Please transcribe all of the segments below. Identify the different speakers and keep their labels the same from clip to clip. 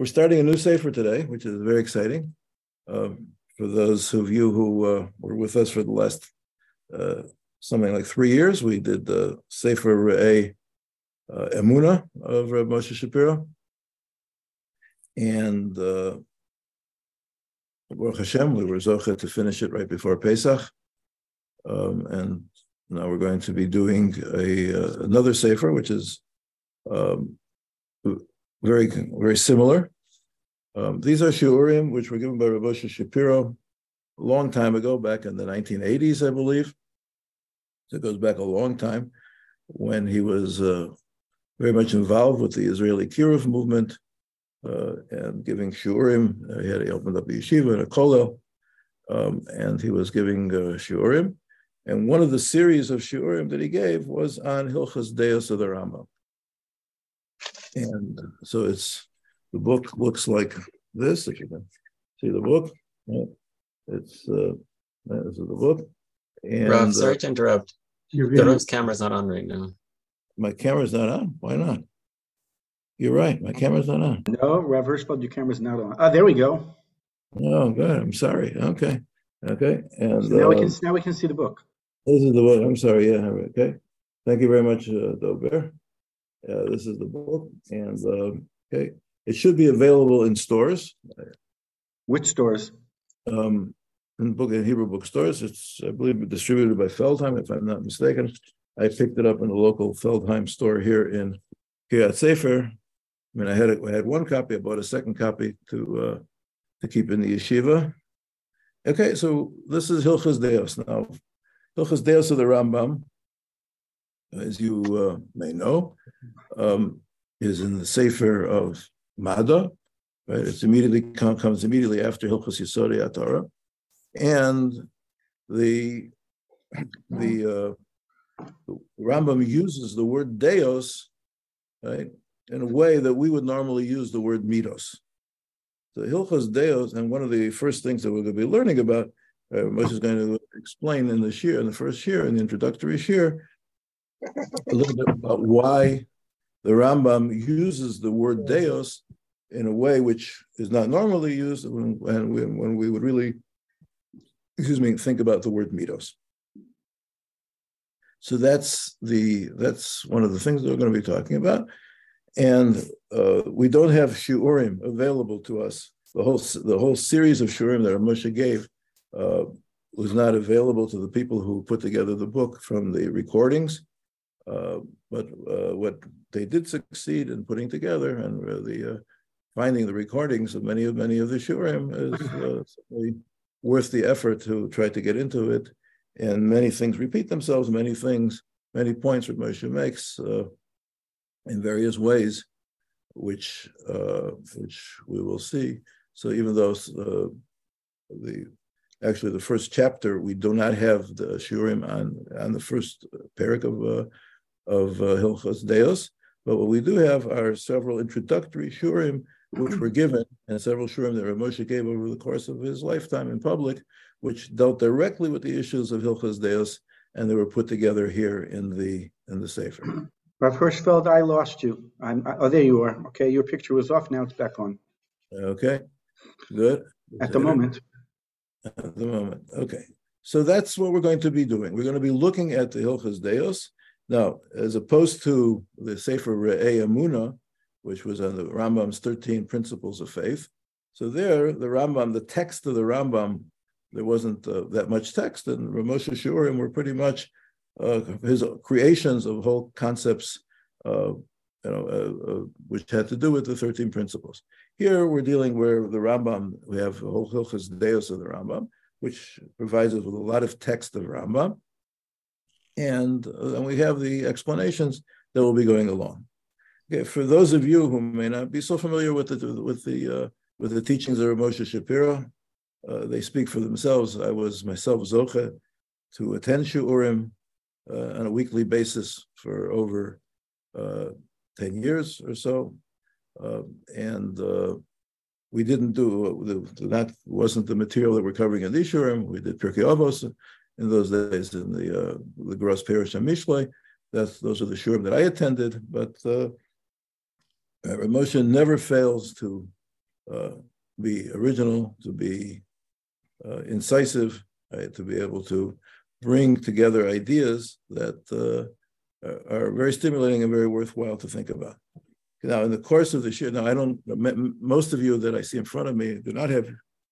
Speaker 1: we're starting a new Sefer today, which is very exciting. Um, for those of you who uh, were with us for the last uh, something like three years, we did the Sefer A uh, Emuna of Reb Moshe Shapiro. And uh, Baruch Hashem, we were zocha to finish it right before Pesach. Um, and now we're going to be doing a uh, another sefer, which is um, very very similar. Um, these are shiurim which were given by Rav Shapiro a long time ago, back in the 1980s, I believe. So it goes back a long time when he was uh, very much involved with the Israeli Kiruv movement uh, and giving shiurim. Uh, he had he opened up a yeshiva and a kollel, um, and he was giving uh, shiurim. And one of the series of shiurim that he gave was on Hilchas Deos of the Rambam. And so it's the book looks like this, if you can see the book. It's uh, this is the book.
Speaker 2: And, Rob, sorry uh, to interrupt. The camera's not on right now.
Speaker 1: My camera's not on. Why not? You're right. My camera's not on.
Speaker 3: No, Rav Hirschfeld, your camera's not on. Ah, there we go.
Speaker 1: Oh, good. I'm sorry. Okay. Okay. And
Speaker 3: so now uh, we can now we can see the book.
Speaker 1: This is the book. I'm sorry. Yeah. Okay. Thank you very much, uh, Dober. Uh, this is the book, and uh, okay, it should be available in stores.
Speaker 3: Which stores?
Speaker 1: Um, in book in Hebrew bookstores. It's I believe distributed by Feldheim, if I'm not mistaken. I picked it up in a local Feldheim store here in Kiryat Sefer, I mean, I had I had one copy. I bought a second copy to uh, to keep in the yeshiva. Okay, so this is Hilchas Deos now. Hilchas Deos of the Rambam, as you uh, may know, um, is in the Sefer of Mada. Right, it's immediately comes immediately after Hilchas Yesodei HaTorah, and the the, uh, the Rambam uses the word Deos, right, in a way that we would normally use the word mitos. The Hilchas Deos, and one of the first things that we're going to be learning about, uh, Moshe is going to explain in this year, in the first year, in the introductory year, a little bit about why the Rambam uses the word Deos in a way which is not normally used when, when, we, when we would really, excuse me, think about the word mitos. So that's the that's one of the things that we're going to be talking about and uh, we don't have shiurim available to us. The whole the whole series of shiurim that Moshe gave uh, was not available to the people who put together the book from the recordings. Uh, but uh, what they did succeed in putting together and the uh, finding the recordings of many of many of the shiurim is uh, certainly worth the effort to try to get into it. And many things repeat themselves. Many things, many points that Moshe makes in various ways, which uh, which we will see. So even though uh, the actually the first chapter we do not have the shiurim on on the first parak of uh, of uh, Hilchos Deos, but what we do have are several introductory shurim which were given, and several shurim that Moshe gave over the course of his lifetime in public, which dealt directly with the issues of Hilchos Deos, and they were put together here in the in the Sefer.
Speaker 3: Rav Hirschfeld, I lost you. I'm, oh, there you are. Okay, your picture was off. Now it's back on.
Speaker 1: Okay, good.
Speaker 3: At the moment.
Speaker 1: At the moment. Okay. So that's what we're going to be doing. We're going to be looking at the Hilchas Deos. Now, as opposed to the Sefer Re'eh Emuna, which was on the Rambam's 13 Principles of Faith. So there, the Rambam, the text of the Rambam, there wasn't uh, that much text, and Ramosha Shurim were pretty much uh, his creations of whole concepts, uh, you know, uh, uh, which had to do with the 13 principles. Here we're dealing where the Rambam, we have the whole Hilchas Deos of the Rambam, which provides us with a lot of text of Rambam. And then we have the explanations that will be going along. Okay, for those of you who may not be so familiar with the with the uh, with the teachings of Moshe Shapiro, uh, they speak for themselves. I was myself zoche to attend shiurim uh, on a weekly basis for over uh, 10 years or so. Uh, and we didn't do that wasn't the material that we're covering in the Ishurim. We did Pirkei Avos in those days in the uh, the Gra's Perush and Mishlei. That's those are the shurim that I attended. But uh, Moshe never fails to uh, be original, to be uh, incisive, right, to be able to bring together ideas that uh, are very stimulating and very worthwhile to think about. Now, in the course of this year, now I don't. Most of you that I see in front of me do not have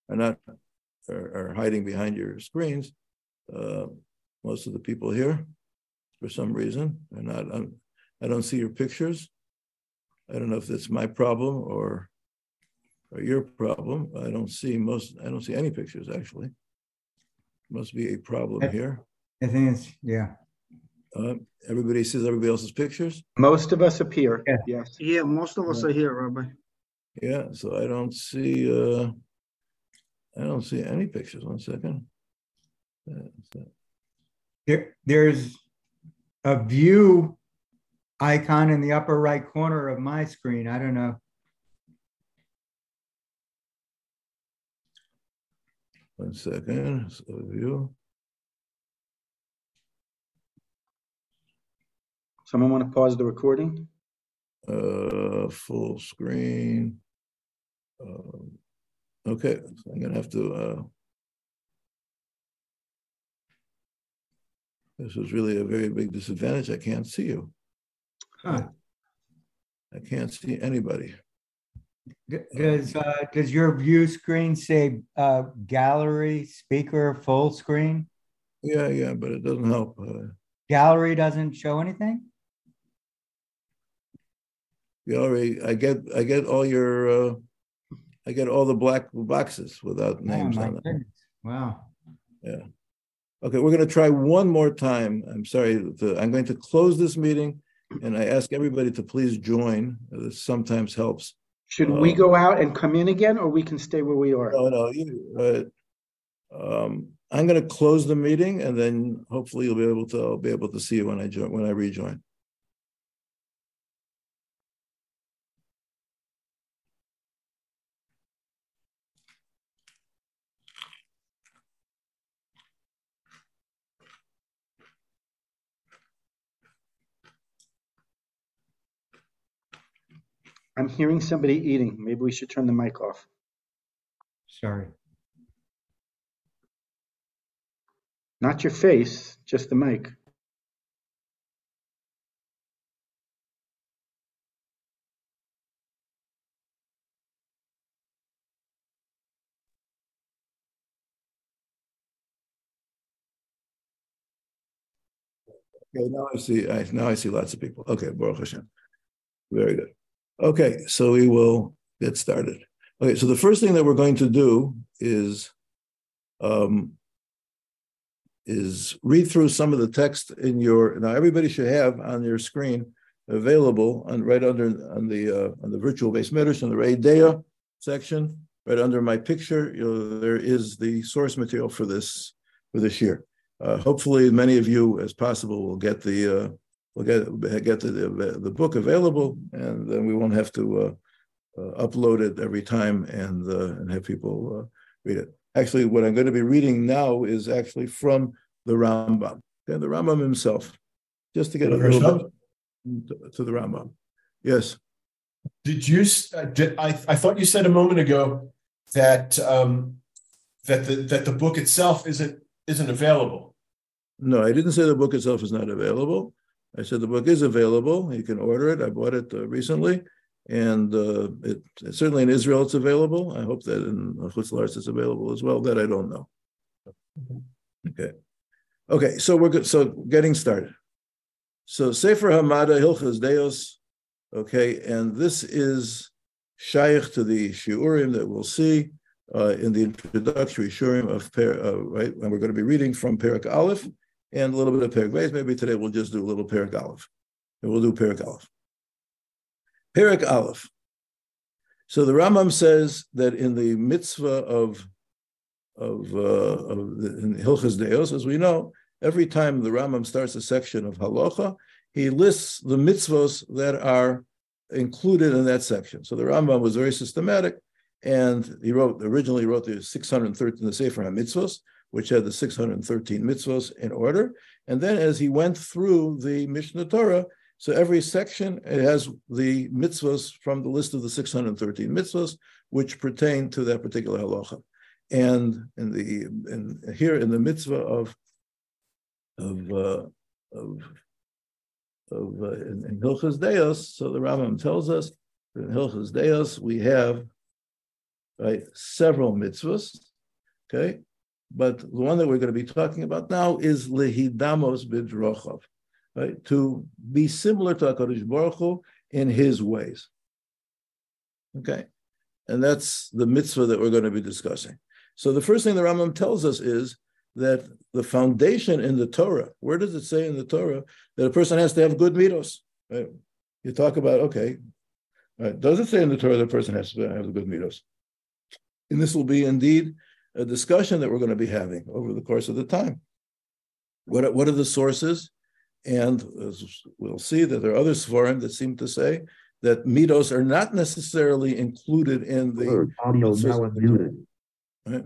Speaker 1: are not are, are hiding behind your screens. Uh, most of the people here, for some reason, are not. I'm, I don't see your pictures. I don't know if that's my problem or or your problem. I don't see most. I don't see any pictures actually. Must be a problem
Speaker 4: I,
Speaker 1: here.
Speaker 4: I think it's yeah.
Speaker 1: Uh, everybody sees everybody else's pictures.
Speaker 3: Most of us appear.
Speaker 4: Yeah.
Speaker 3: Yes.
Speaker 5: Yeah, most of us are here, Rabbi.
Speaker 1: Yeah, so I don't see. Uh, I don't see any pictures. One second.
Speaker 4: There, there's a view icon in the upper right corner of my screen. I don't know.
Speaker 1: One second. So view.
Speaker 3: Someone want to pause the recording?
Speaker 1: Uh, full screen. Um, okay, so I'm gonna have to. Uh, this is really a very big disadvantage. I can't see you.
Speaker 4: Huh.
Speaker 1: I can't see anybody.
Speaker 4: Does, uh, does your view screen say, uh, gallery, speaker, full screen?
Speaker 1: Yeah, yeah, but it doesn't help. Uh,
Speaker 4: Gallery doesn't show anything?
Speaker 1: gallery, I get, I get all your, uh, I get all the black boxes without
Speaker 4: Oh,
Speaker 1: names
Speaker 4: my
Speaker 1: on them.
Speaker 4: Wow.
Speaker 1: Okay, we're going to try one more time. I'm sorry. To, I'm going to close this meeting, and I ask everybody to please join. This sometimes helps.
Speaker 3: Should we
Speaker 1: Uh,
Speaker 3: go out and come in again, or we can stay where we are?
Speaker 1: No, no. You, uh, um, I'm going to close the meeting, and then hopefully you'll be able to. I'll be able to see you when I join when I rejoin.
Speaker 3: I'm hearing somebody eating. Maybe we should turn the mic off.
Speaker 4: Sorry.
Speaker 3: Not your face, just the mic.
Speaker 1: Okay, now I see. I now I see lots of people. Okay, Baruch Hashem. Very good. Okay, so we will get started. Okay, so the first thing that we're going to do is um, is read through some of the text in your now everybody should have on your screen available on right under on the uh, on the virtual base medrash on the Re'eh De'ah section right under my picture you know, there is the source material for this for this year uh, hopefully many of you as possible will get the uh, will get get the, the, the book available and then we won't have to uh, uh, upload it every time and uh, and have people uh, read it actually what I'm going to be reading now is actually from the Rambam and the Rambam himself, just to get a little bit to the Rambam. Yes.
Speaker 6: Did you? Uh, did I? I thought you said a moment ago that um, that the that the book itself isn't isn't available.
Speaker 1: No, I didn't say the book itself is not available. I said the book is available. You can order it. I bought it uh, recently, and uh, it, certainly in Israel it's available. I hope that in Chutz La'aretz it's available as well. That I don't know. Okay, okay. So we're good. So getting started. So Sefer Hamada Hilchas Deos. Okay, and this is shaykh to the shiurim that we'll see uh, in the introductory shiurim of per, uh, right, and we're going to be reading from Perak Aleph and a little bit of Perak Beis. Maybe today we'll just do a little Perak Aleph, and we'll do Perak Aleph. Perak Aleph. So the Rambam says that in the mitzvah of of, uh, of the, in Hilchas Deos, as we know, every time the Rambam starts a section of halacha, he lists the mitzvahs that are included in that section. So the Rambam was very systematic, and he wrote originally wrote the 613 the Sefer HaMitzvos, which had the 613 mitzvahs in order. And then as he went through the Mishnah Torah, So every section it has the mitzvahs from the list of the 613 mitzvahs which pertain to that particular halacha. And in the in here in the mitzvah of of uh, of of uh, in, in Hilchas Deos, so the Rambam tells us in Hilchas Deos we have right several mitzvahs, okay, but the one that we're going to be talking about now is lehidamos bidrochav, right? To be similar to Hakadosh Baruch Hu in His ways. Okay, and that's the mitzvah that we're going to be discussing. So the first thing the Rambam tells us is that the foundation in the Torah, where does it say in the Torah that a person has to have good mitos? Right? You talk about okay, right? Does it say in the Torah that a person has to have good mitos? And this will be indeed a discussion that we're going to be having over the course of the time. What, what are the sources? And we'll see that there are other svarim that seem to say that mitos are not necessarily included in the. Right?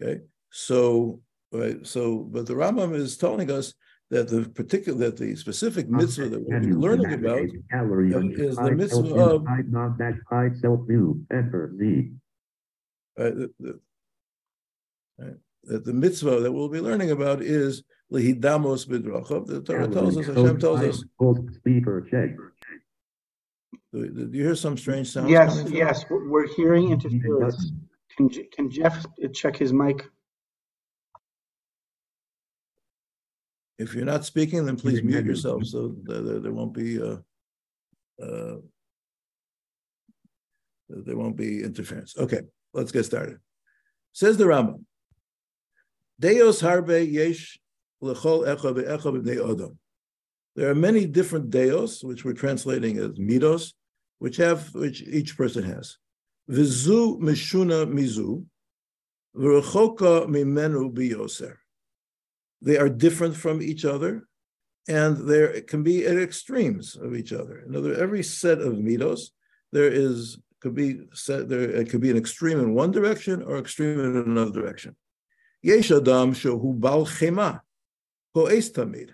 Speaker 1: Okay, so right, so but the Rambam is telling us that the particular that the specific mitzvah that we'll be learning about is the mitzvah of right, the, the, right, that the mitzvah that we'll be learning about is lehidamos bidrachav. The Torah tells us, Hashem tells us. Do you hear some strange sounds?
Speaker 3: Yes, yes, we're hearing interference. Can, can Jeff check his mic?
Speaker 1: If you're not speaking, then please mute yourself so there, there won't be uh, uh, there won't be interference. Okay, let's get started. Says the Rambam, Deus harbe yesh ve'echa b'nei odom. There are many different deos, which we're translating as midos, which have which each person has. Vizu mishuna mizu, v'rechoka mimenu biyoser. They are different from each other, and there can be at extremes of each other. In other, every set of midos, there is could be set there. It could be an extreme in one direction or extreme in another direction. Yesh adam shohu bal chema, ko'es tamid.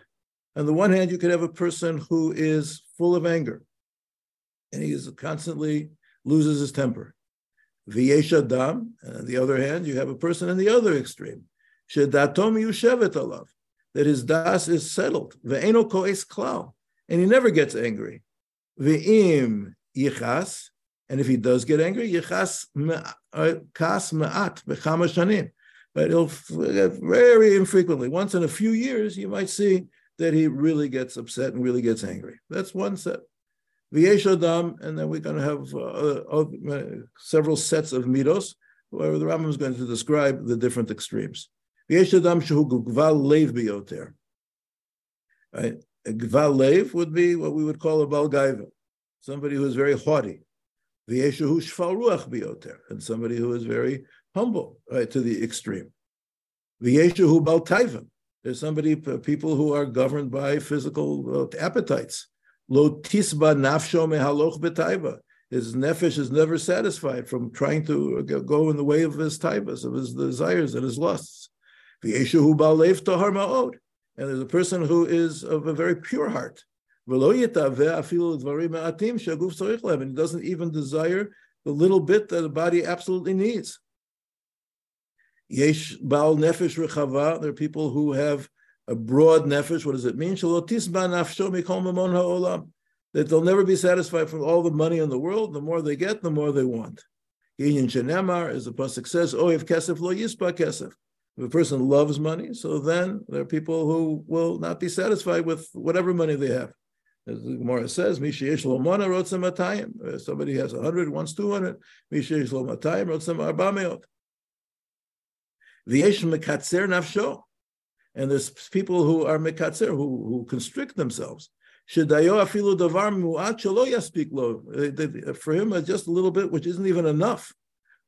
Speaker 1: On the one hand, you could have a person who is full of anger, and he is constantly loses his temper. V'yesh adam, on the other hand, you have a person in the other extreme, shedatom yushevet alav, that his das is settled, ve'eno ko'es Klau, and he never gets angry. Ve'im yichas, and if he does get angry, yichas kas ma'at b'chama shanim. But he'll very infrequently, once in a few years, you might see that he really gets upset and really gets angry. That's one set. V'yesh adam, and then we're going to have uh, uh, several sets of midos, where the Rambam is going to describe the different extremes. V'yesh adam shehu gval lev biyoter. Right? Gval lev would be what we would call a balgaiva, somebody who is very haughty. V'yeshu shfal ruach biyoter, and somebody who is very humble, right, to the extreme. V'yeshu bal taivim. There's somebody, people who are governed by physical uh, appetites. Lo tisba nafsho mehaloch betaiva. His nefesh is never satisfied from trying to go in the way of his taibas, of his desires and his lusts. V'yeshu bal lev tahar ma'od. And there's a person who is of a very pure heart. And he doesn't even desire the little bit that the body absolutely needs. Yesh Baal Nefesh Rechava, there are people who have a broad nefesh. What does it mean? That they'll never be satisfied from all the money in the world. The more they get, the more they want. Yin Shenemar, as the Pasuk says, if kesef lo yispa kesef. If a person loves money, so then there are people who will not be satisfied with whatever money they have. As the Gemara says, Mishayesh Lomana wrote some Matayim. Somebody has 100, wants 200. Mishayesh Lomatayim wrote some Arbameot. V'yesh Mekatzer Nafsho. And there's people who are Mekatzer, who, who constrict themselves. Shedayo afilu davar mu'at shelo yaspik lo. For him, just a little bit, which isn't even enough.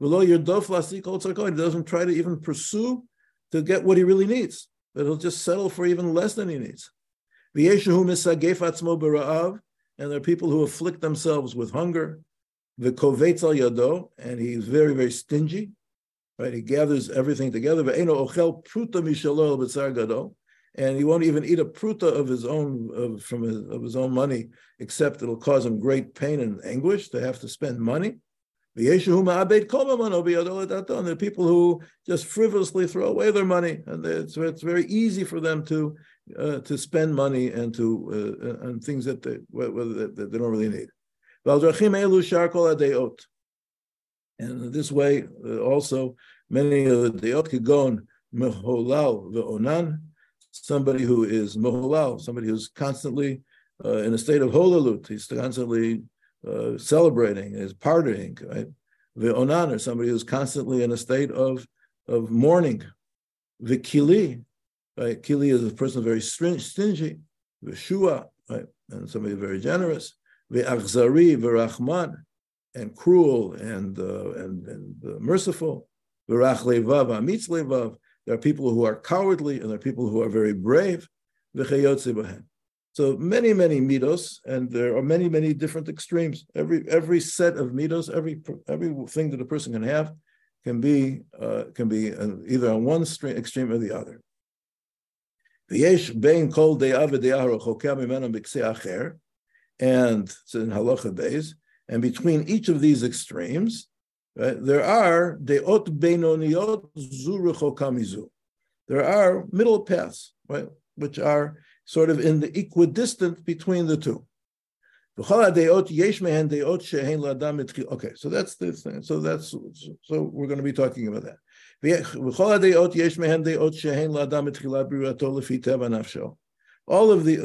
Speaker 1: V'lo yirdof lasik He doesn't try to even pursue to get what he really needs, but he'll just settle for even less than he needs. And there are people who afflict themselves with hunger. The kovetz al yado, and he's very, very stingy. Right? He gathers everything together. But and he won't even eat a pruta of his own of, from his, of his own money, except it'll cause him great pain and anguish to have to spend money. And are people who just frivolously throw away their money, and it's, it's very easy for them to uh, to spend money and to uh, on things that they, that they don't really need. And this way, uh, also many of the deot could meholal ve'onan, somebody who is meholal, somebody who's constantly uh, in a state of holalut, he's constantly uh, celebrating, is partying, right? Ve'onan, or somebody who's constantly in a state of, of mourning. Ve'kili, right? Kili is a person very stingy. Ve'shua, right? And somebody very generous. Ve'achzari, ve'rachman, and cruel and uh, and, and uh, merciful. There are people who are cowardly and there are people who are very brave. So many, many mitos, and there are many, many different extremes. Every every set of mitos, every everything that a person can have, can be uh, can be either on one extreme or the other. And it's in halacha days, and between each of these extremes, right, there are deot benoniot zu There are middle paths, right, which are sort of in the equidistant between the two. Okay, so that's the thing. So that's so we're going to be talking about that. All of the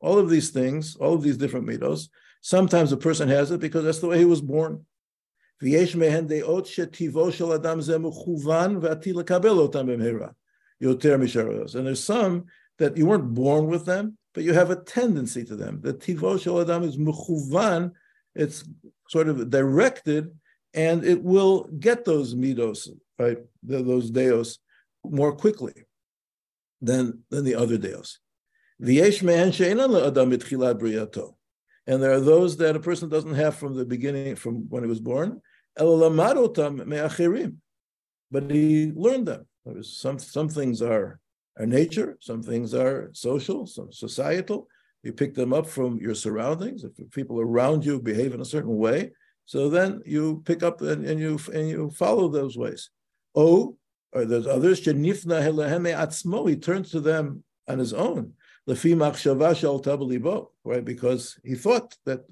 Speaker 1: all of these things, all of these different mitos. Sometimes a person has it because that's the way he was born. And there's some that you weren't born with them, but you have a tendency to them. The tivo shel adam is mechuvan, it's sort of directed, and it will get those midos, right, those deos, more quickly than, than the other deos. And there are those that a person doesn't have from the beginning, from when he was born, but he learned them. Some, some things are are nature, some things are social, some societal. You pick them up from your surroundings. If people around you behave in a certain way, so then you pick up and, and you and you follow those ways. Oh, or there's others. He turns to them on his own. Right, because he thought that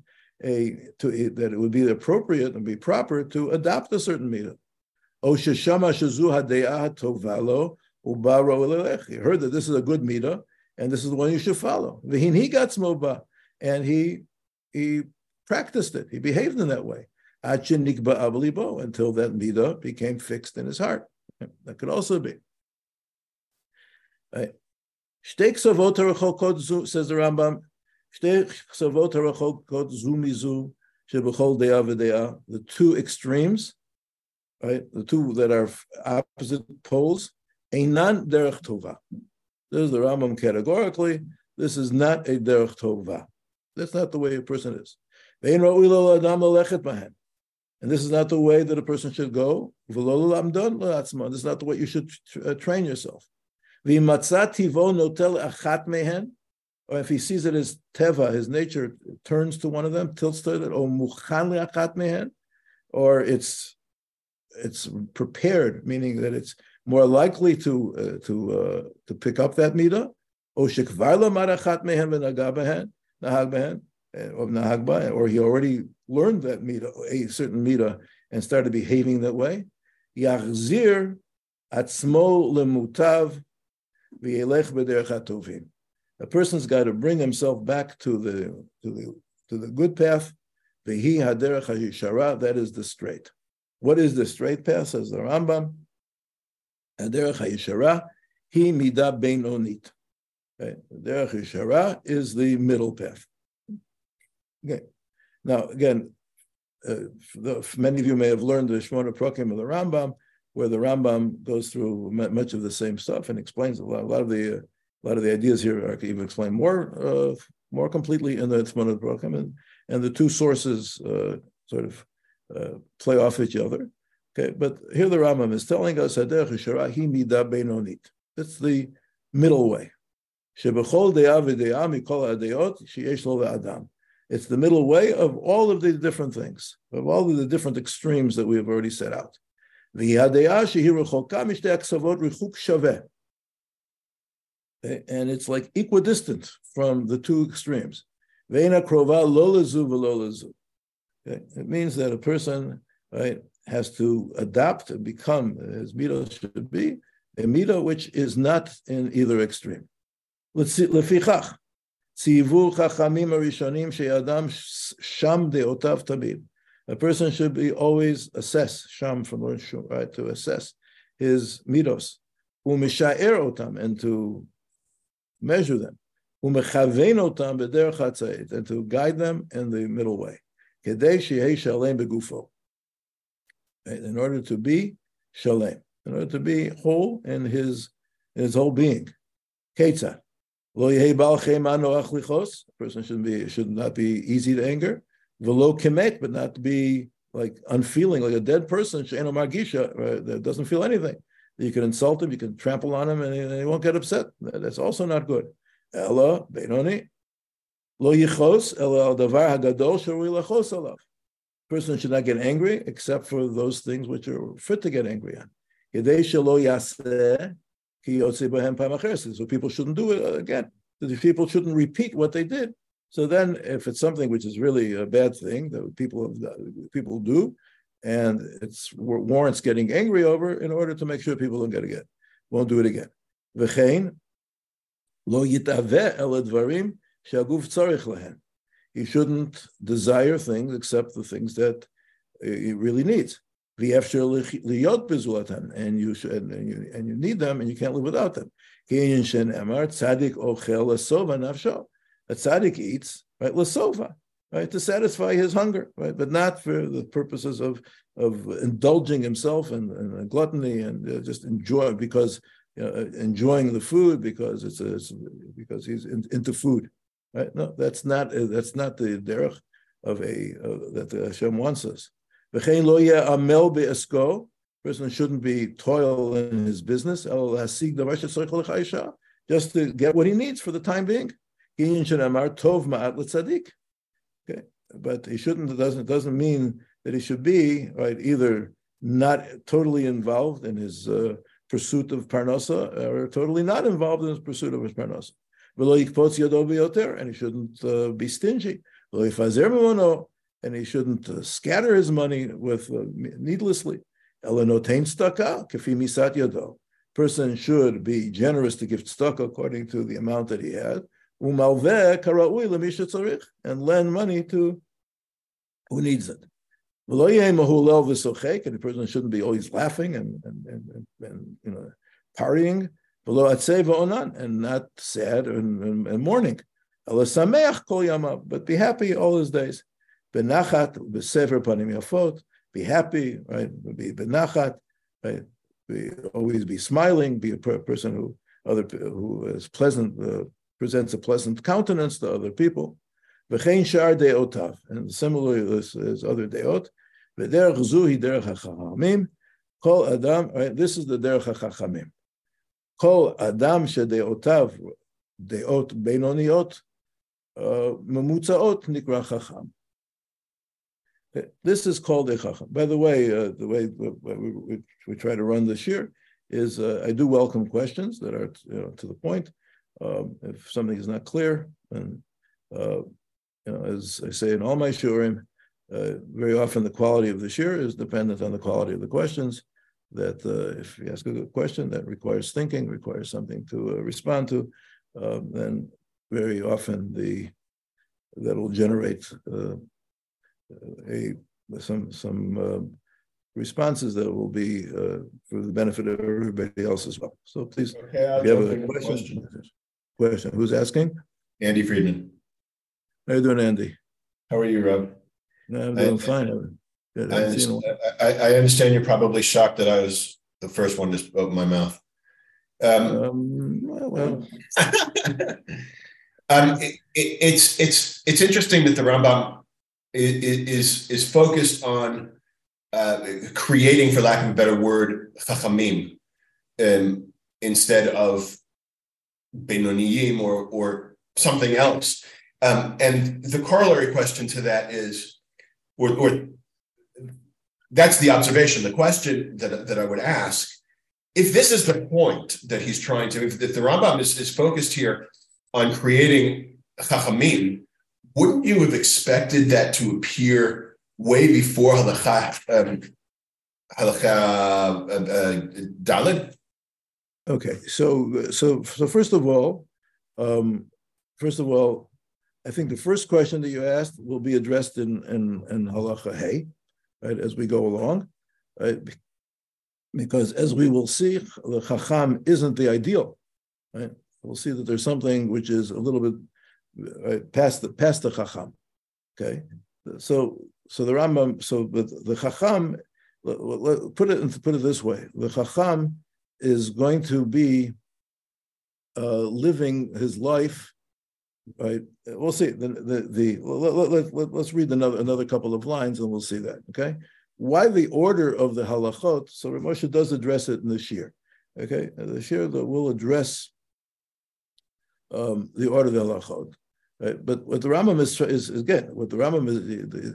Speaker 1: a to that it would be appropriate and be proper to adopt a certain hade'ah tovalo he heard that this is a good midah, and this is the one you should follow. Got and he he practiced it. He behaved in that way until that midah became fixed in his heart. That could also be. Right. Says the Rambam. The two extremes, right? The two that are opposite poles, Einan derech tova. This is the Rambam categorically. This is not a derech tova. That's not the way a person is. And this is not the way that a person should go. This is not the way you should uh, train yourself. Or if he sees that his teva, his nature, turns to one of them, tilts to it, or it's it's prepared, meaning that it's more likely to uh, to uh, to pick up that midah, or marachat mehem nahag nahag or he already learned that midah, a certain midah, and started behaving that way. Yachzir atzmo lemutav A person's got to bring himself back to the to the to the good path. Haderech hayishara. That is the straight. What is the straight path? Says the Rambam. Derech HaYeshara, he midah bein onit. Derech HaYeshara is the middle path. Okay. Now, again, uh, the, many of you may have learned the Shmona Prokim of the Rambam, where the Rambam goes through much of the same stuff and explains a lot, a lot of the uh, a lot of the ideas here are even explained more uh, more completely in the Shmona Prokim, and and the two sources uh, sort of uh, play off each other. Okay, but here the Rambam is telling us benonit. It's the middle way. It's the middle way of all of the different things, of all of the different extremes that we have already set out. והיא הדעה שהיא רחוקה משתי הקצוות ריחוק שווה. And it's like equidistant from the two extremes. ואין הקרובה לא לזו ולא לזו. It means that a person right, has to adapt and become, as midah should be, a midah which is not in either extreme. לפיכך, ציוו חכמים הראשונים שאדם שם דעותיו תמיד. A person should be always assess, sham from right, to assess his midos, umisha'er otam, and to measure them, umechavein otam b'derech and to guide them in the middle way. Kedei shehei shalem begufo. In order to be shalem, in order to be whole in his in his whole being. Ketzah. Lo A person should be should not be easy to anger. Velo kemet, but not to be like unfeeling, like a dead person, margisha, uh, that doesn't feel anything. You can insult him, you can trample on him, and he, won't get upset. That's also not good. Ella Benoni. Lo yichos ela davar hagadol lachos alav. Person should not get angry except for those things which are fit to get angry on. So people shouldn't do it uh, again. The people shouldn't repeat what they did. So then, if it's something which is really a bad thing that people people do, and it warrants getting angry over, in order to make sure people don't get again, won't do it again. V'chein lo el advarim shaguf He shouldn't desire things except the things that he really needs and you should and you, and you need them and you can't live without them. A tzaddik eats right lasova, right to satisfy his hunger, right, but not for the purposes of of indulging himself and, gluttony and uh, just enjoy because you know, enjoying the food because it's, a, it's because he's in, into food, right? No, that's not that's not the derech of a uh, that the Hashem wants us. Person shouldn't be toil in his business, just to get what he needs for the time being. Okay, but he shouldn't. Doesn't doesn't mean that he should be right either not totally involved in his uh, pursuit of parnasa or totally not involved in his pursuit of his parnasa. And he shouldn't uh, be stingy and he shouldn't uh, scatter his money with uh, needlessly. Person should be generous to give tzedakah according to the amount that he had, and lend money to who needs it. And the person shouldn't be always laughing and, and, and, and you know partying, and not sad and, and, and mourning. But be happy all his days. Be happy, right? Be benachat, right? Be, always be smiling, be a person who other who is pleasant, uh, presents a pleasant countenance to other people. V'chein shar deotav, and similarly as, as other deot. V'derech zuhi derech hachachamim. Kol adam, right? This is the derech hachachamim. Kol adam deot uh, memutzaot nikra chacham. This is called a chacham. By the way, uh, the way we, we, we, try to run this year is uh, I do welcome questions that are you know, to the point. Um, if something is not clear, and uh, you know, as I say in all my shurim, uh, very often the quality of the shir is dependent on the quality of the questions. That uh, if you ask a good question that requires thinking, requires something to uh, respond to, um, then very often the that will generate a some some uh, responses that will be uh, for the benefit of everybody else as well. So please,
Speaker 6: okay, if you have a question, question,
Speaker 1: question, who's asking?
Speaker 6: Andy Friedman.
Speaker 1: How you doing, Andy?
Speaker 6: How are you, Rob?
Speaker 1: No, I'm doing I, fine.
Speaker 6: I, I, understand, I, understand you're probably shocked that I was the first one to open my mouth. Um, um, well, um, it, it, it's it's it's interesting that the Rambam is is focused on uh, creating, for lack of a better word, chachamim, um, instead of Benoniyim or, or something else. Um, and the corollary question to that is, or, or that's the observation. The question that, that I would ask, if this is the point that he's trying to, if, if the Rambam is, is focused here on creating chachamim, wouldn't you have expected that to appear way before halacha, um, halacha uh, uh?
Speaker 1: Okay, so so so first of all, um, first of all, I think the first question that you asked will be addressed in in, in halacha hey, right, as we go along, right? Because as we will see, the chacham isn't the ideal, right? We'll see that there's something which is a little bit right, past the past the chacham. Okay, so so the Rambam, so the, the chacham, put it put it this way: the chacham is going to be uh, living his life. Right, we'll see. The the, the let, let, let, let's read another another couple of lines, and we'll see that. Okay, why the order of the halachot? So Moshe does address it in the shir. Okay, the shir that will address um, the order of the halachot. Right? But what the Rambam is, is again, what the Rambam is,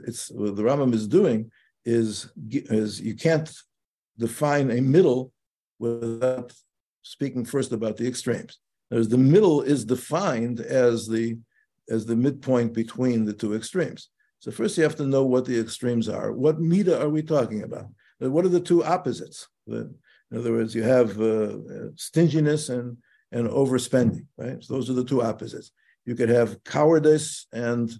Speaker 1: it's what the Rambam is doing is is you can't define a middle without speaking first about the extremes. Whereas the middle is defined as the as the midpoint between the two extremes. So first you have to know what the extremes are. What mita are we talking about? What are the two opposites? In other words, you have uh, stinginess and and overspending, right? So those are the two opposites. You could have cowardice and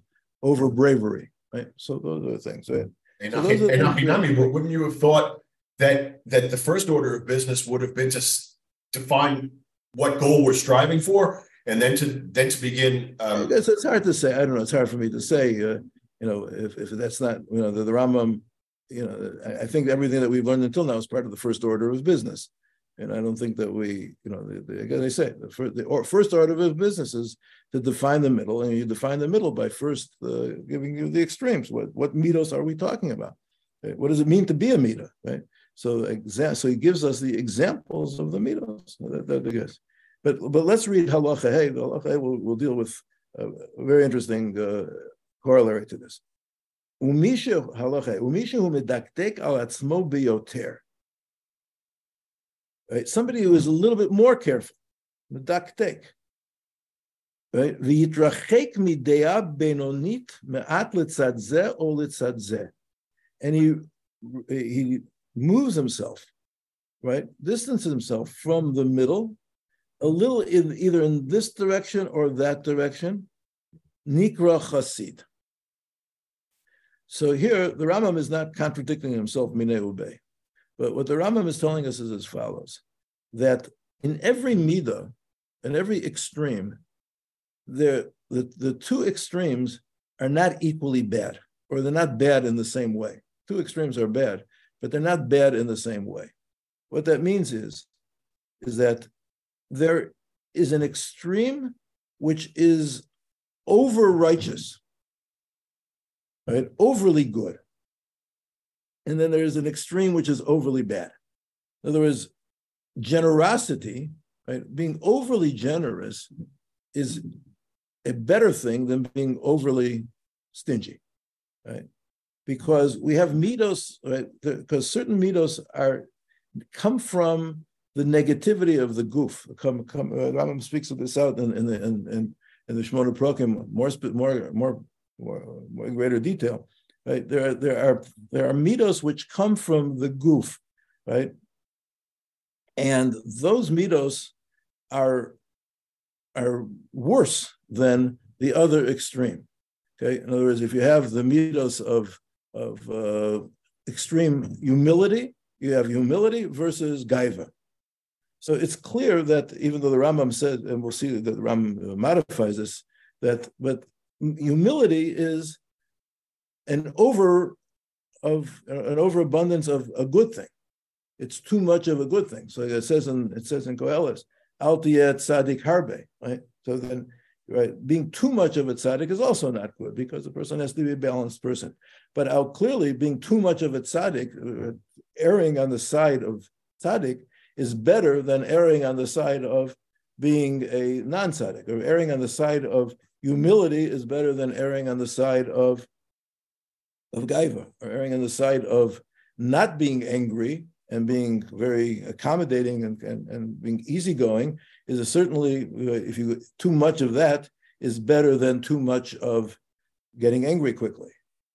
Speaker 1: over bravery, right? So those are the things. Right?
Speaker 6: And, so and, and but wouldn't you have thought that that the first order of business would have been to define what goal we're striving for, and then to then to begin. Um,
Speaker 1: it's, it's hard to say. I don't know. It's hard for me to say. Uh, you know, if, if that's not you know the, the Rambam, you know, I, I think everything that we've learned until now is part of the first order of business. And I don't think that we, you know, the, the, as I say, the, first, the or, first order of business is to define the middle, and you define the middle by first uh, giving you the extremes. What what mitos are we talking about? Right? What does it mean to be a mita? Right. So exa- so he gives us the examples of the mitos. That, that, but but let's read halacha hey. The halacha hey will will deal with a, very interesting uh, corollary to this. Umisha halacha umisha hu medaktek al atzmo biyoter Right? Somebody who is a little bit more careful. Medaktek. Right? V'yitrachek midea benonit me'at litzad zeh o litzad zeh. And he, he moves himself, right? Distances himself from the middle, a little in either in this direction or that direction. Nikra chasid. So here, the Rambam is not contradicting himself, Minei Ubei. But what the Rambam is telling us is as follows: that in every midah, in every extreme, the, the, the two extremes are not equally bad, or they're not bad in the same way. Two extremes are bad, but they're not bad in the same way. What that means is, is that there is an extreme which is over righteous, right? Overly good and then there's an extreme which is overly bad. In other words, generosity, right? Being overly generous is a better thing than being overly stingy, right? Because we have mitos, right? Because certain mitos are come from the negativity of the goof. Come, come. Uh, Rambam speaks of this out in, in the in, in, in the Shmona Prokim more more more more, greater detail. Right? There, there are there are mitos which come from the goof, right? And those mitos are are worse than the other extreme. Okay, in other words, if you have the mitos of of uh, extreme humility, you have humility versus gaiva. So it's clear that even though the Rambam said, and we'll see that the Rambam modifies this, that but humility is an over of an overabundance of a good thing. It's too much of a good thing. So it says in it says in Koheles, Altiyat Sadik Harbe, right? So then right, being too much of a tzaddik is also not good because the person has to be a balanced person. But out clearly, being too much of a tzaddik, uh, erring on the side of tzaddik, is better than erring on the side of being a non-tzaddik, or erring on the side of humility is better than erring on the side of of gaiva, or erring on the side of not being angry and being very accommodating and, and, and being easygoing is certainly if you too much of that is better than too much of getting angry quickly.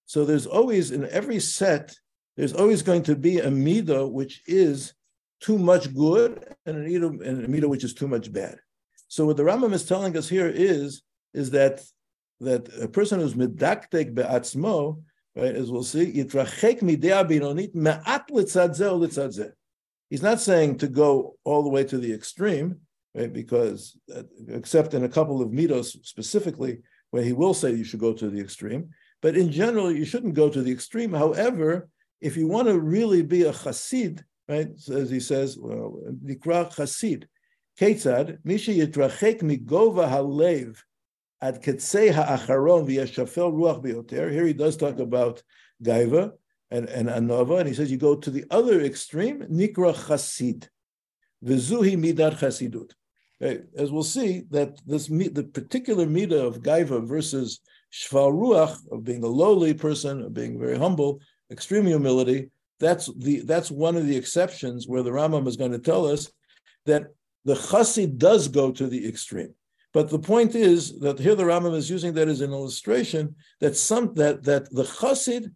Speaker 1: So there's always in every set, there's always going to be a midah which is too much good and a midah, and a midah which is too much bad. So what the Rambam is telling us here is is that that a person who's medaktek be'atzmo, right, as we'll see, yitrachek me'at litzad He's not saying to go all the way to the extreme, right? Because uh, except in a couple of mitos specifically, where he will say you should go to the extreme, but in general you shouldn't go to the extreme. However, if you want to really be a chassid, right? As he says, nikra chassid, ketzad misha yitrachek migova halev ad ketzei ha'acharon v'yashafel ruach bioter. Here he does talk about gaiva and, and anova, and he says you go to the other extreme, nikra chassid. V'zuhi midat chasidut. As we'll see, that this the particular mita of gaiva versus shval ruach of being a lowly person, of being very humble, extreme humility. That's the that's one of the exceptions where the Rambam is going to tell us that the chassid does go to the extreme. But the point is that here the Rambam is using that as an illustration that some that that the chassid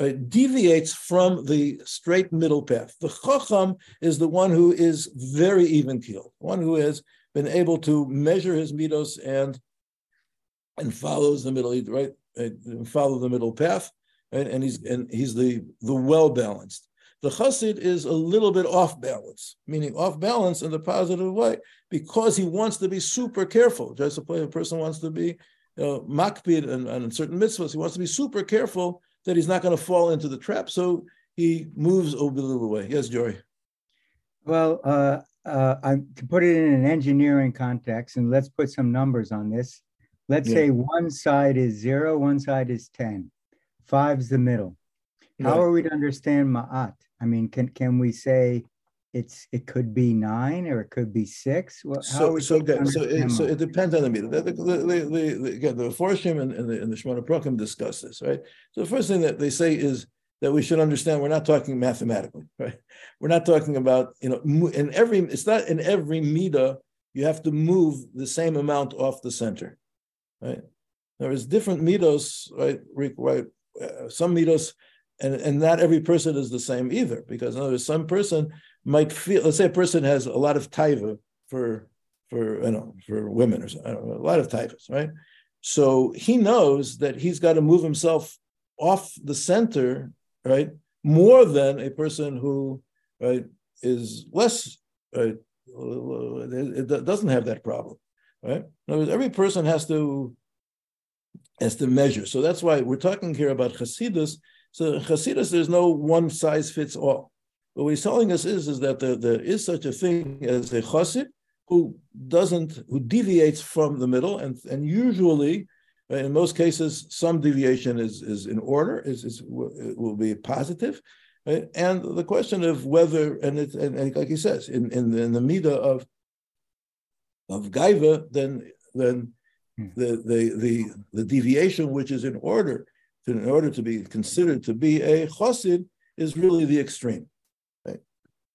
Speaker 1: uh, deviates from the straight middle path. The chacham is the one who is very even keeled, one who has been able to measure his midos and and follows the middle right follow the middle path. And he's and he's the the well balanced the chassid is a little bit off balance meaning off balance in the positive way because he wants to be super careful. Just a person wants to be you know, and, and certain mitzvahs. He wants to be super careful that he's not going to fall into the trap. So he moves a little way. Yes jory.
Speaker 4: Well uh, uh, I, to put it in an engineering context, and let's put some numbers on this. Let's yeah. say one side is zero, one side is 10. Five's the middle. How are we to understand ma'at? I mean, can can we say it's it could be nine or it could be six?
Speaker 1: Well, so so okay. so it, so it depends on the meter. The, the, the, the, again, the Forshim and, and the, and the Shmona discuss this, right? So the first thing that they say is that we should understand we're not talking mathematically, right? We're not talking about, you know, in every, it's not in every mida, you have to move the same amount off the center, right? There is different midos, right? right uh, some midos, and, and not every person is the same either, because in other words, some person might feel, let's say a person has a lot of taiva for, for, you know, for women or something, know, a lot of taivas, right? So he knows that he's got to move himself off the center right? More than a person who right is less right, it doesn't have that problem, right? In other words, every person has to has to measure. So that's why we're talking here about Hasidus. So Hasidus, there's no one size fits all. But What he's telling us is, is that there, there is such a thing as a Chassid who doesn't, who deviates from the middle, and, and usually in most cases, some deviation is, is in order, is, is will be positive. And the question of whether, and, it, and, and like he says, in, in, in the midah of of gaiva, then then hmm. the, the the the deviation which is in order to, in order to be considered to be a chosid is really the extreme, right?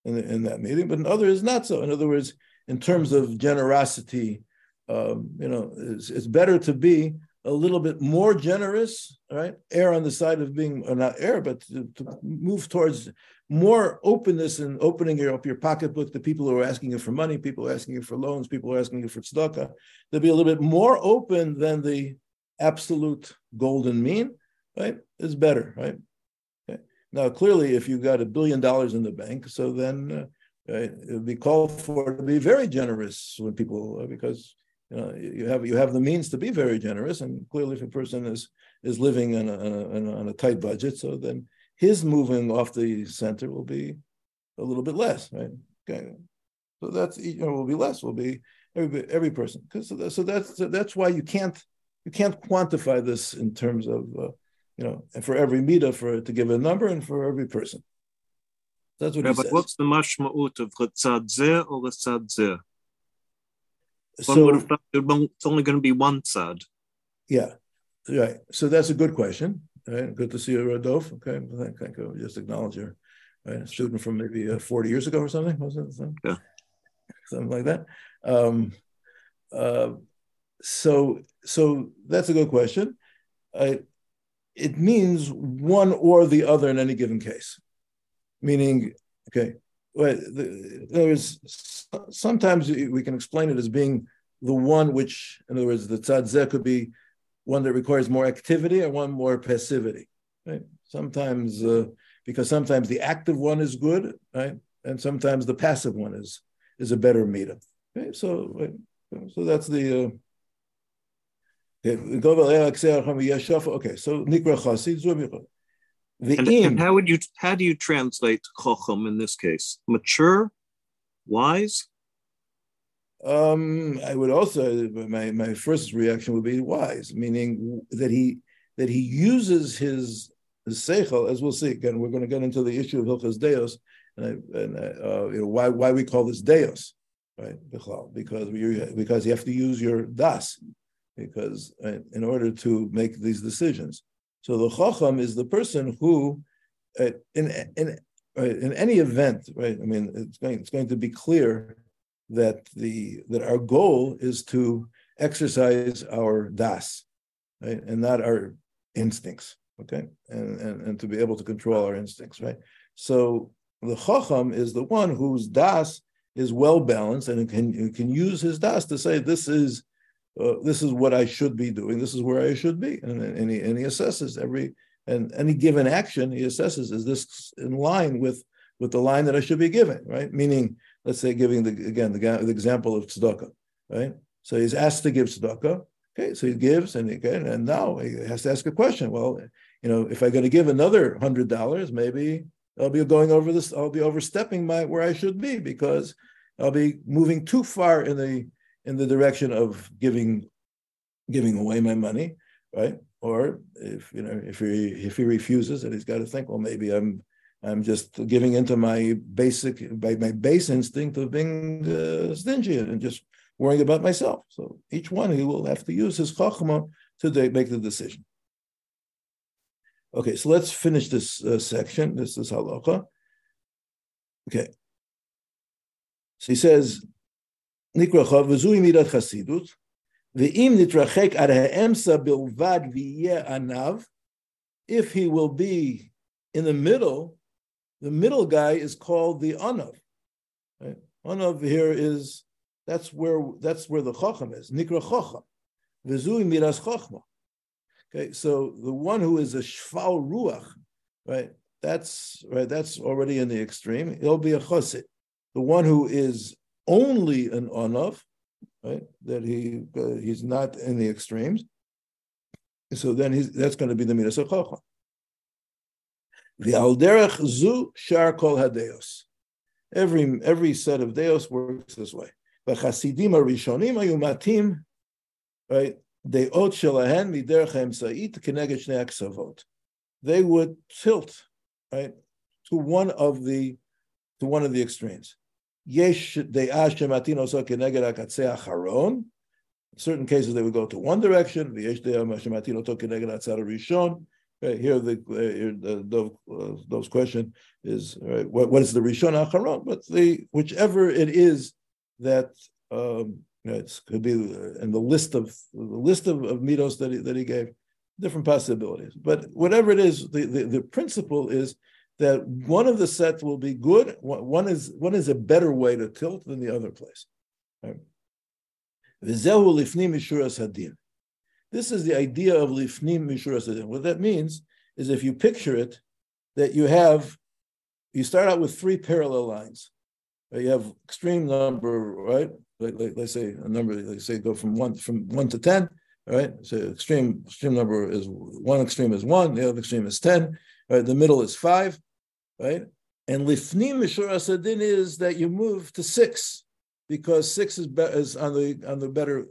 Speaker 1: In, in that meeting, but in other is not so. In other words, in terms of generosity, um, you know, it's, it's better to be a little bit more generous, right? Err on the side of being, or not err, but to, to move towards more openness and opening your, up your pocketbook to people who are asking you for money, people asking you for loans, people asking you for tzedakah. They'll be a little bit more open than the absolute golden mean, right? Is better, right? Okay. Now, clearly, if you've got a billion dollars in the bank, so then uh, right, it would be called for to be very generous when people, uh, because you know, you have you have the means to be very generous, and clearly, if a person is is living on a, on a, on a tight budget, so then his moving off the center will be a little bit less, right? Okay, so that's you know will be less, will be every every person, because so, so that's so that's why you can't you can't quantify this in terms of uh, you know and for every meter for to give a number and for every person. That's what yeah,
Speaker 5: but says. what's the mashma'ut of Ritzad or Ritzad
Speaker 7: One so, would have thought it's only going to be one side.
Speaker 1: Yeah, right. So that's a good question. Right? Good to see you, Rodolphe. Okay, thank, thank you. Just acknowledge your right? student from maybe uh, 40 years ago or something. Was it something?
Speaker 7: Yeah,
Speaker 1: something like that. Um, uh, so, so that's a good question. Uh, it means one or the other in any given case. Meaning, okay, there is sometimes we can explain it as being the one which, in other words, the tzad could be one that requires more activity or one more passivity. Right? Sometimes, uh, because sometimes the active one is good, right, and sometimes the passive one is is a better meter. Okay? So, so that's the. Uh, okay, so nikra chasid
Speaker 7: the and, and, how would you how do you translate chocham in this case? Mature, wise.
Speaker 1: Um, I would also my my first reaction would be wise, meaning that he that he uses his his seichel, as we'll see again. We're going to get into the issue of hilchas deos, and, I, and I, uh, you know why why we call this deos, right? Because we because you have to use your das, because in order to make these decisions. So the chacham is the person who, uh, in in right, in any event, right? I mean, it's going it's going to be clear that the that our goal is to exercise our das, right, and not our instincts, okay, and and, and to be able to control our instincts, right. So the chacham is the one whose das is well balanced and can can use his das to say this is uh, this is what I should be doing. This is where I should be, and, and, he, and he assesses every and any given action he assesses is this in line with with the line that I should be giving, right? Meaning, let's say giving the again the, the example of tzedakah, right? So he's asked to give tzedakah. Okay, so he gives, and again, and now he has to ask a question. Well, you know, if I'm going to give another hundred dollars, maybe I'll be going over this. I'll be overstepping my where I should be because I'll be moving too far in the in the direction of giving giving away my money, right? Or if you know if he if he refuses, and he's got to think, well, maybe I'm I'm just giving into my basic by my base instinct of being uh, stingy and just worrying about myself. So each one he will have to use his chachma to make the decision. Okay, so let's finish this uh, section. This is halacha. Okay. So he says, nikrachov v'zui midat chasidut v'im nitrachek ad ha'emsa bilvad v'yeh anav. If he will be in the middle, the middle guy is called the anav. Right? Anav here is that's where that's where the chacham is nikra chacham v'zui midas chachma. Okay, so the one who is a shfal ruach, right? That's right. That's already in the extreme. He'll be a chosid. The one who is only an onav, right? That he uh, he's not in the extremes. So then he's that's going to be the midas chacham. The alderech zu shar kol hadeos. Every every set of deos works this way. The chasidim arishonim ayumatim, right? Deot shelahen miderech emsait keneged shnei aksavot. They would tilt, right, to one of the to one of the extremes. De'ah shematin oso keneged akatzeh acharon. In certain cases, they would go to one direction. Shematin oso keneged atzar rishon. Right, here, the, uh, the, uh, question is right, what, what is the rishon acharon? But the whichever it is that um, you know, it could be in the list of the list of, of mitos that he, that he gave, different possibilities. But whatever it is, the, the, the principle is that one of the sets will be good. One is one is a better way to tilt than the other place. Right? This is the idea of lifnim mishuras hadin. What that means is if you picture it, that you have, you start out with three parallel lines. You have extreme number, right? Like, like let's say a number, let's say go from one from one to ten, right? So extreme extreme number is one extreme is one, the other extreme is ten, right? The middle is five, right? And lifnim mishur asadin is that you move to six because six is, be- is on the on the better.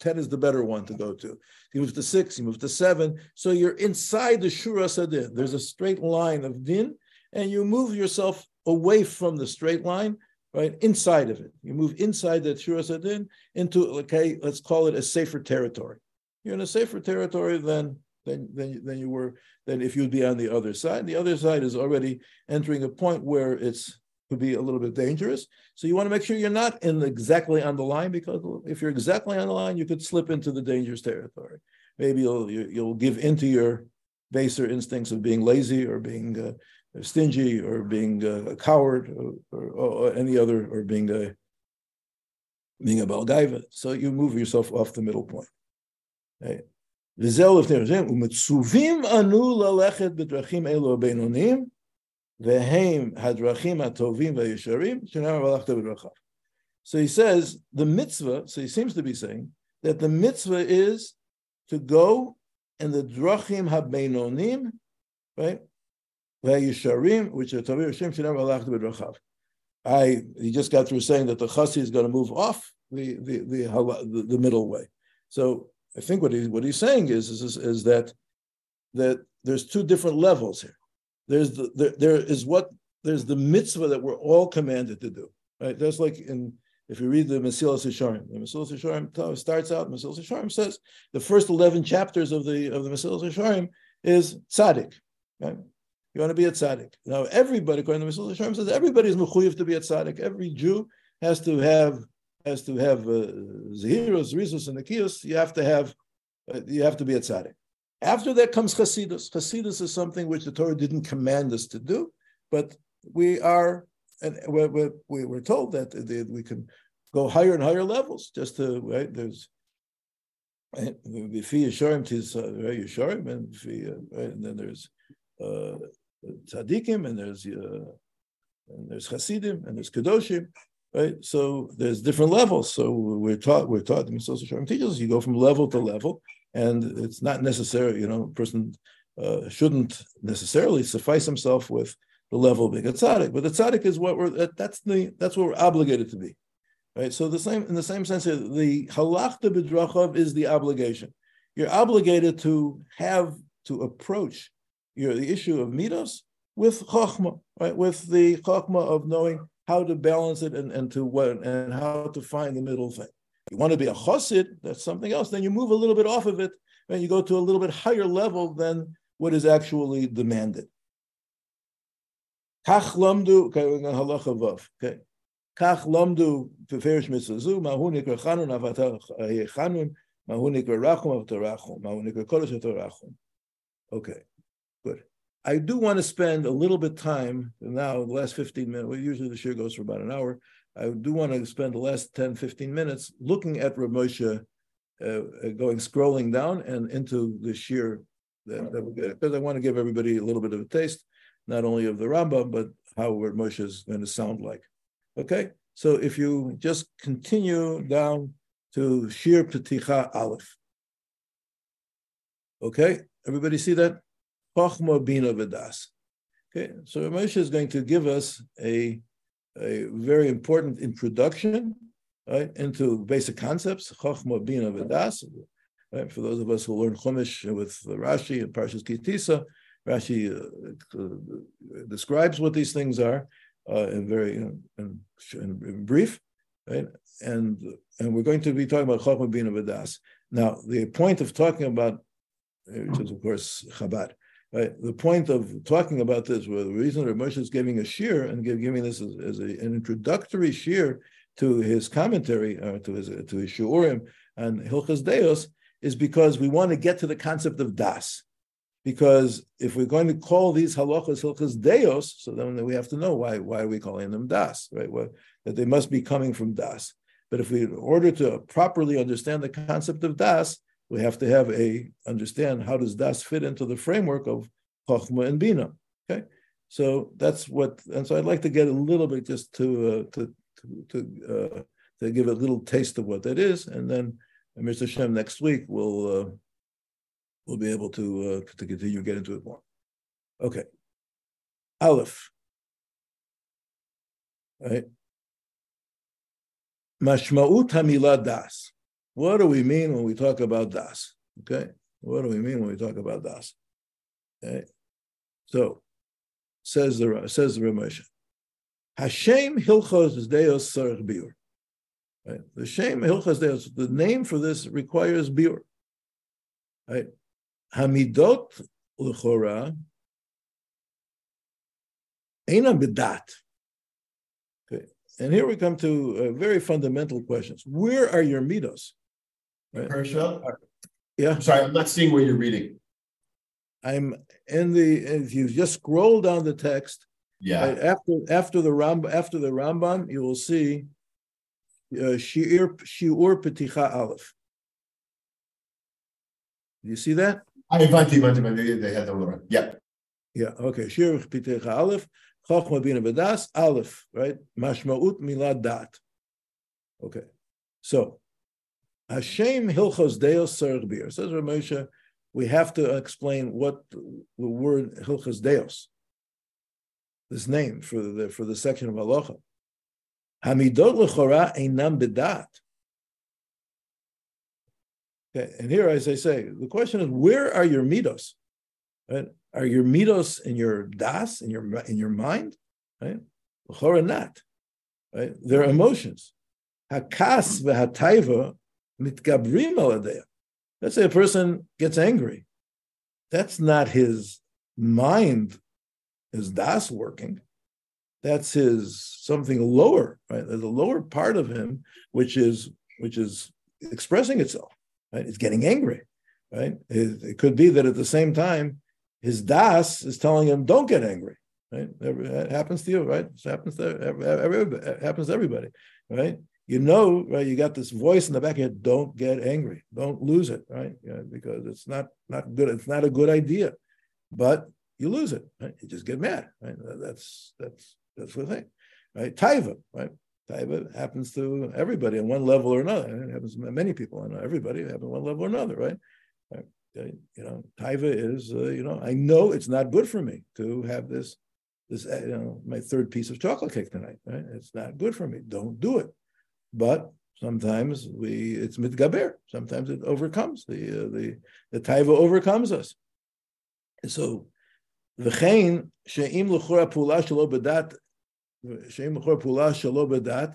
Speaker 1: Ten is the better one to go to. You move to six, you move to seven, so you're inside the shura sadin. There's a straight line of din, and you move yourself away from the straight line, right? Inside of it. You move inside that Shura Sadin into, okay, let's call it a safer territory. You're in a safer territory than than than, than you were than if you'd be on the other side. The other side is already entering a point where it's could be a little bit dangerous. So you want to make sure you're not in exactly on the line because if you're exactly on the line, you could slip into the dangerous territory. Maybe you'll you'll give into your baser instincts of being lazy or being uh, stingy or being uh, a coward or, or, or, any other or being a being a balgaiva. So you move yourself off the middle point. Okay. ומצווים אנו ללכת בדרכים אלו הבינוניים, והם הדרכים הטובים והישרים, שנאמר והלכת בדרכיו. So he says, the mitzvah, so he seems to be saying, that the mitzvah is to go in the drachim habeinonim, right? Vayisharim, which are Tavir Hashem Shinam Alach B'drachav. I he just got through saying that the chassi is going to move off the the the, the, the middle way. So I think what he what he's saying is is, is that that there's two different levels here. There's the there, there is what there's the mitzvah that we're all commanded to do. Right? That's like in if you read the Mesilas Yesharim, the Mesilas Yesharim starts out. Mesilas Yesharim says the first eleven chapters of the of the Mesilas Yesharim is tzaddik. Right? You want to be a tzaddik. Now, everybody, according to Mesilas Yesharim, says everybody is mechuyev to be a tzaddik. Every Jew has to have has to have uh, zehiros, rizus, and akiyos. You have to have uh, you have to be a tzaddik. After that comes chasidus. Chasidus is something which the Torah didn't command us to do, but we are and we're, we're, we're told that we can go higher and higher levels just to right there's Vifi Yesharim tis Yesharim and and then there's uh, and there's uh, and there's chassidim and there's kedoshim, right? So there's different levels. So we're taught we're taught the Mesilas Yesharim teaches you go from level to level, and it's not necessary. You know, a person uh, shouldn't necessarily suffice himself with the level of being a tzaddik, but the tzaddik is what we're that's the that's what we're obligated to be. Right. So the same in the same sense, the halachta b'drachav is the obligation. You're obligated to have to approach your the issue of midos with chachma, right? With the chachma of knowing how to balance it and, and to what and how to find the middle thing. You want to be a chassid, that's something else. Then you move a little bit off of it and you go to a little bit higher level than what is actually demanded. Kach lamdu, okay, halacha vav. Okay. Kach lamdu beferish mitzvazu, mahu nikra chanun avatar chanun, mahu nikra rachum avatar rachum, mahu kodesh avatar rachum. Okay. I do want to spend a little bit time now, the last 15 minutes, well, usually the show goes for about an hour. I do want to spend the last 10, 15 minutes looking at Rav Moshe, uh, uh, going scrolling down and into the sheer, because I want to give everybody a little bit of a taste, not only of the Rambam, but how Rav Moshe is going to sound like. Okay, so if you just continue down to Shiur Peticha Aleph. Okay, everybody see that? Chochma Bina Vedas. Okay, so Moshe is going to give us a, a very important introduction right, into basic concepts, Chochma Bina Vedas. Right, for those of us who learn Chumash with Rashi and Parshas Ki Tisa, Rashi uh, uh, describes what these things are uh, in very in, in, in, brief, right? And and we're going to be talking about Chochma Bina Vedas. Now, the point of talking about, which is of course Chabad, Right? The point of talking about this, well, the reason that Moshe is giving a shear and give, giving this as, as a, an introductory shear to his commentary, uh, to his to his shiurim and Hilchas Deos, is because we want to get to the concept of das. Because if we're going to call these halachas Hilchas Deos, so then we have to know why why are we calling them das, right? Well, that they must be coming from das. But if we, in order to properly understand the concept of das, we have to have a understand how does das fit into the framework of Chachma and Bina. Okay, so that's what, and so I'd like to get a little bit just to uh, to to to, uh, to give a little taste of what that is, and then Mr. Shem next week we'll uh, we'll be able to uh, to continue get into it more. Okay, Aleph. Right. Mashmaut hamila das. What do we mean when we talk about das? Okay, what do we mean when we talk about das? Okay, so says the says the Ramosha. Hashem Hilchos Deos Sarach Biur. Right? The Shem Hilchos Deos, the name for this requires Biur. Right? Hamidot L'chora Eina Bidat. Okay. And here we come to uh, very fundamental questions. Where are your midos?
Speaker 6: Herschel?
Speaker 1: Yeah.
Speaker 6: I'm sorry, I'm not seeing where you're reading.
Speaker 1: I'm in the if you just scroll down the text,
Speaker 6: yeah.
Speaker 1: Right, after after the Ram after the Rambam, you will see uh, Shiur Shiur Peticha Aleph. Do you see that?
Speaker 6: I invited them. They had the right. Yeah.
Speaker 1: Yeah. Okay. Shiur Peticha Aleph. Chochma Bina Bedas Aleph. Right. Mashmaut Milad Dat. Okay. So Hashem Hilchos Deos Sarach Bir says Ramosha we have to explain what the word Hilchos Deos, this name for the for the section of Halacha. Hamidot lechora einam bedat. Okay, and here, as I say, the question is, where are your midos? Right? Are your midos in your das, in your in your mind? Right? Lechora not. Right? They're emotions. Hakas v'hataiva mitgabrim aladeya. Let's say a person gets angry. That's not his mind, his das working. That's his something lower, right? There's a lower part of him which is which is expressing itself. Right? It's getting angry, right? It, it could be that at the same time, his das is telling him, "Don't get angry." Right? It happens to you, right? It happens to everybody, happens to everybody, right? You know, right? You got this voice in the back of your head. Don't get angry. Don't lose it, right? Because it's not not good. It's not a good idea, but you lose it. Right? You just get mad. Right? That's that's that's the thing, right? Taiva, right? Taiva happens to everybody on one level or another. It happens to many people. Know everybody happens on one level or another, right? right? You know, taiva is, uh, you know, I know it's not good for me to have this, this, uh, you know, my third piece of chocolate cake tonight, right? It's not good for me. Don't do it but sometimes we it's mitgaber. Sometimes it overcomes the uh, the the taiva overcomes us. so v'chein she'im l'chora pula shelo bedat she'im l'chora pula shelo bedat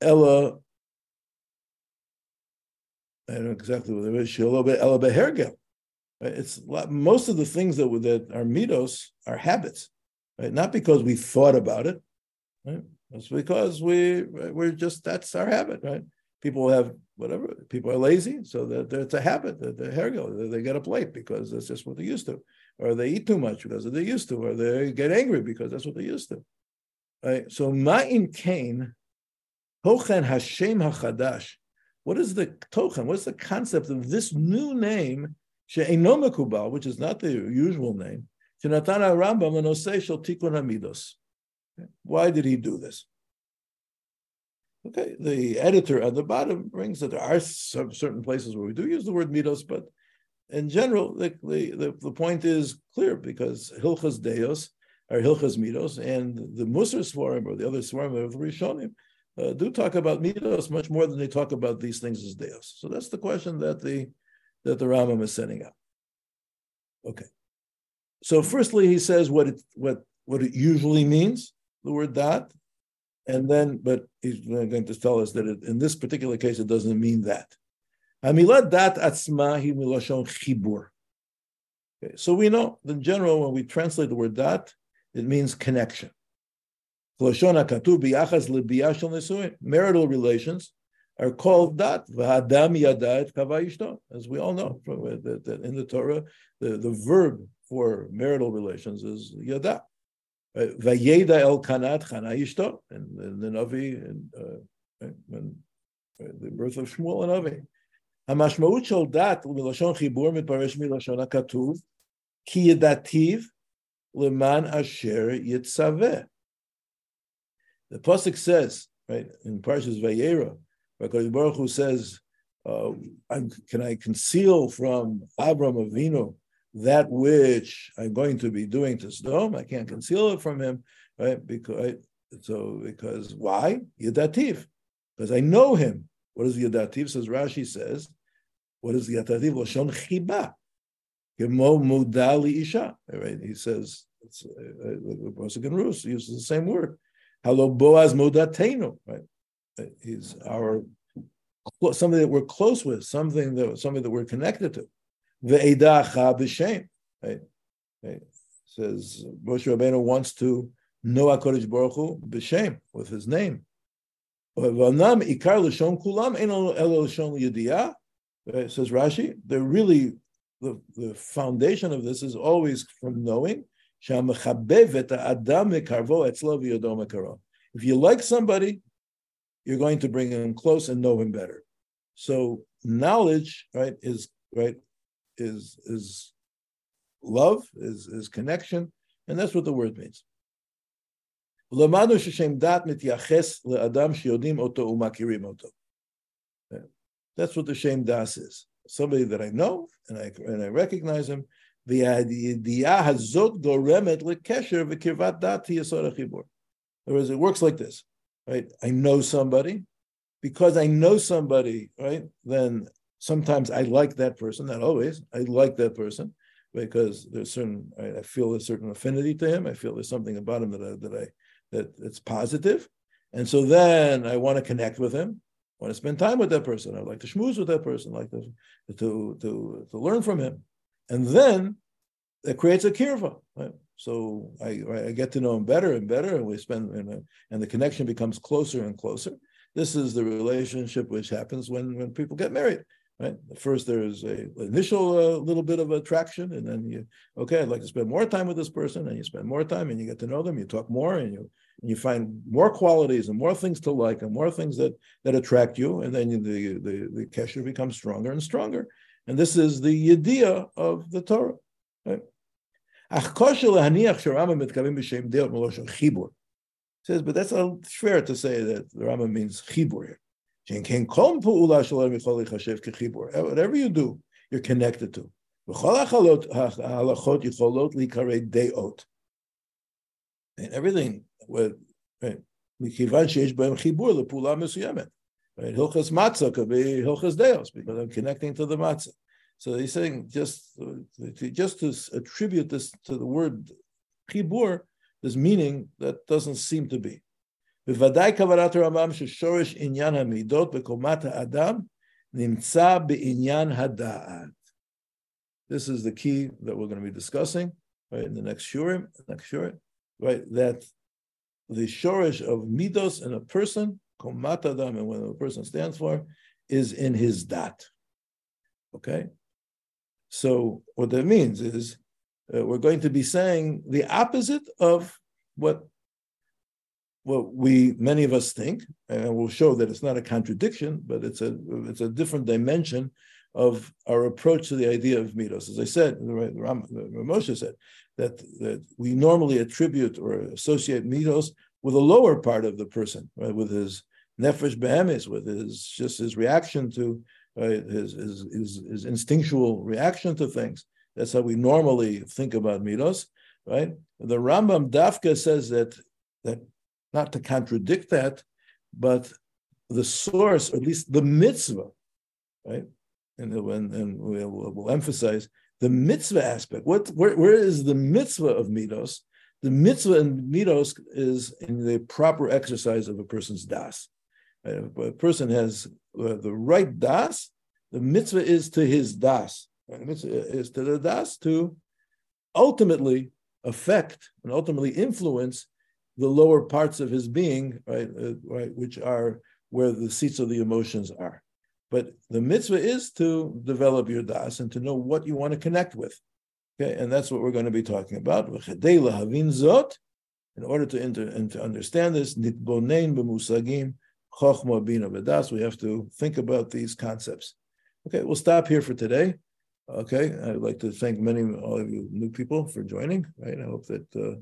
Speaker 1: ella I don't know exactly what it is ella behergel. It's most of the things that that are mitos are habits, right? Not because we thought about it, right? It's because we we're just that's our habit, right? People have whatever. People are lazy, so that it's a habit. That they hergo, they get up late because that's just what they used to, or they eat too much because they used to, or they get angry because that's what they used to. Right. So ma'in kain, tochen Hashem hachadash. What is the tochen? What's the concept of this new name? She'enomekubal, which is not the usual name. Rambam shel tikun hamidos. Why did he do this? Okay, the editor at the bottom brings that there are some certain places where we do use the word midos, but in general, the, the, the, point is clear because Hilchas Deos are Hilchas Midos, and the Musar Svarim or the other Svarim of the Rishonim uh, do talk about Midos much more than they talk about these things as Deos. So that's the question that the that the Rambam is setting up. Okay. So firstly, he says what it what what it usually means the word dat, and then, but he's going to tell us that it, in this particular case, it doesn't mean that. Hamilah dat atzma hi chibur. Okay, so we know, in general, when we translate the word dat, it means connection. Marital relations are called dat. As we all know, uh, in the Torah, the, the verb for marital relations is yada. Vayeda el kanat chana ishto, and the Navi, and, uh, and, the birth of Shmuel and Navi. המשמעות של דת מלשון חיבור מתפרש מלשון הכתוב, כי ידעתיו למען אשר יצווה. The Pasuk says, right, in Parshas Vayera, Baruch Baruch says, uh, can I conceal from Abram Avinu that which I'm going to be doing to Sodom, I can't conceal it from him, right? Because so because why? Yadativ, because I know him. What is Yadativ? Says Rashi says, what is Yadativ? Lashon chiba. Gemo mudali isha. Right? He says it's uh, the Pasuk in Rus uses the same word. Hello, Boaz Modatenu, right? He's our something that we're close with, something that something that we're connected to. Ve'edacha b'shem? Says Moshe Rabbeinu wants to know HaKadosh Baruch Hu b'shem, with his name. V'anam ikar l'shon kulam ein elo l'shon yediyah, says Rashi, they're really, the, the foundation of this is always from knowing, if you like somebody, you're going to bring him close and know him better. So knowledge, right, is right, is is love, is is connection, and that's what the word means. That's what the shem das is. Somebody that I know and I and I recognize him. The idea hazot goremet lekesher v'kirvat dat yisod achibur. In other words, it works like this, right? I know somebody. Because I know somebody, right? Then sometimes I like that person. Not always. I like that person because there's certain. I, I feel a certain affinity to him. I feel there's something about him that I, that I that it's positive, and so then I want to connect with him I want to spend time with that person. I'd like to schmooze with that person, like to, to, to, to learn from him. And then it creates a kirva. Right? So I, I get to know him better and better, and we spend, know, and the connection becomes closer and closer. This is the relationship which happens when, when people get married. Right. First, there's a initial uh, little bit of attraction, and then you, okay, I'd like to spend more time with this person, and you spend more time, and you get to know them. You talk more, and you and you find more qualities and more things to like and more things that that attract you, and then the the the kesher becomes stronger and stronger. And this is the idea of the Torah. Right? Says, but that's fair to say that the Rama means chibur here. Whatever you do, you're connected to. And everything מכיוון שיש בהם חיבור לפעולה מסוימת. Right? Hilchas matzah could be hilchas deos because I'm connecting to the matzah. So he's saying just to, just to attribute this to the word chibur, this meaning that doesn't seem to be. בוודאי כוונת הרמב"ם ששורש עניין המידות בקומת האדם נמצא בעניין הדעת. This is the key that we're going to be discussing right in the next shurim, next shurim, right? That the shorish of midos in a person, komatadam, and what a person stands for, is in his dat. Okay? So what that means is uh, we're going to be saying the opposite of what what we many of us think, and we'll show that it's not a contradiction, but it's a it's a different dimension of our approach to the idea of midos. As I said, Ram, Ramosha said that, that we normally attribute or associate midos with the lower part of the person, right, with his nefesh behemis, with his just his reaction to right, his, his, his his instinctual reaction to things. That's how we normally think about midos, right? The Rambam Dafka says that that not to contradict that, but the source, or at least the mitzvah, right? And, and, and we'll, we'll emphasize the mitzvah aspect. What where, where is the mitzvah of midos? The mitzvah in midos is in the proper exercise of a person's das. If a person has uh, the right das, the mitzvah is to his das. The mitzvah is to the das to ultimately affect and ultimately influence the lower parts of his being, right, uh, right, which are where the seats of the emotions are. But the mitzvah is to develop your das and to know what you want to connect with. Okay, and that's what we're going to be talking about. In order to, enter, and to understand this, bina. We have to think about these concepts. Okay, we'll stop here for today. Okay, I'd like to thank many all of you new people for joining. Right, I hope that uh,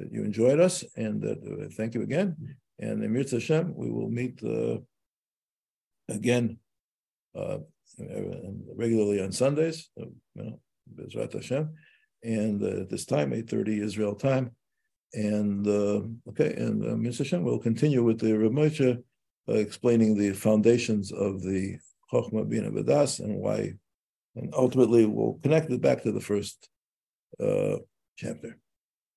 Speaker 1: that you enjoyed us, and that uh, thank you again. And Mirza Hashem, we will meet uh, again uh, regularly on Sundays. Uh, you know, Bezrat Hashem, and uh, at this time, 8.30 Israel time. And uh, okay, and uh, Mr. Hashem will continue with the Rav explaining the foundations of the Chokhmah Bina Vadas and why, and ultimately we'll connect it back to the first chapter.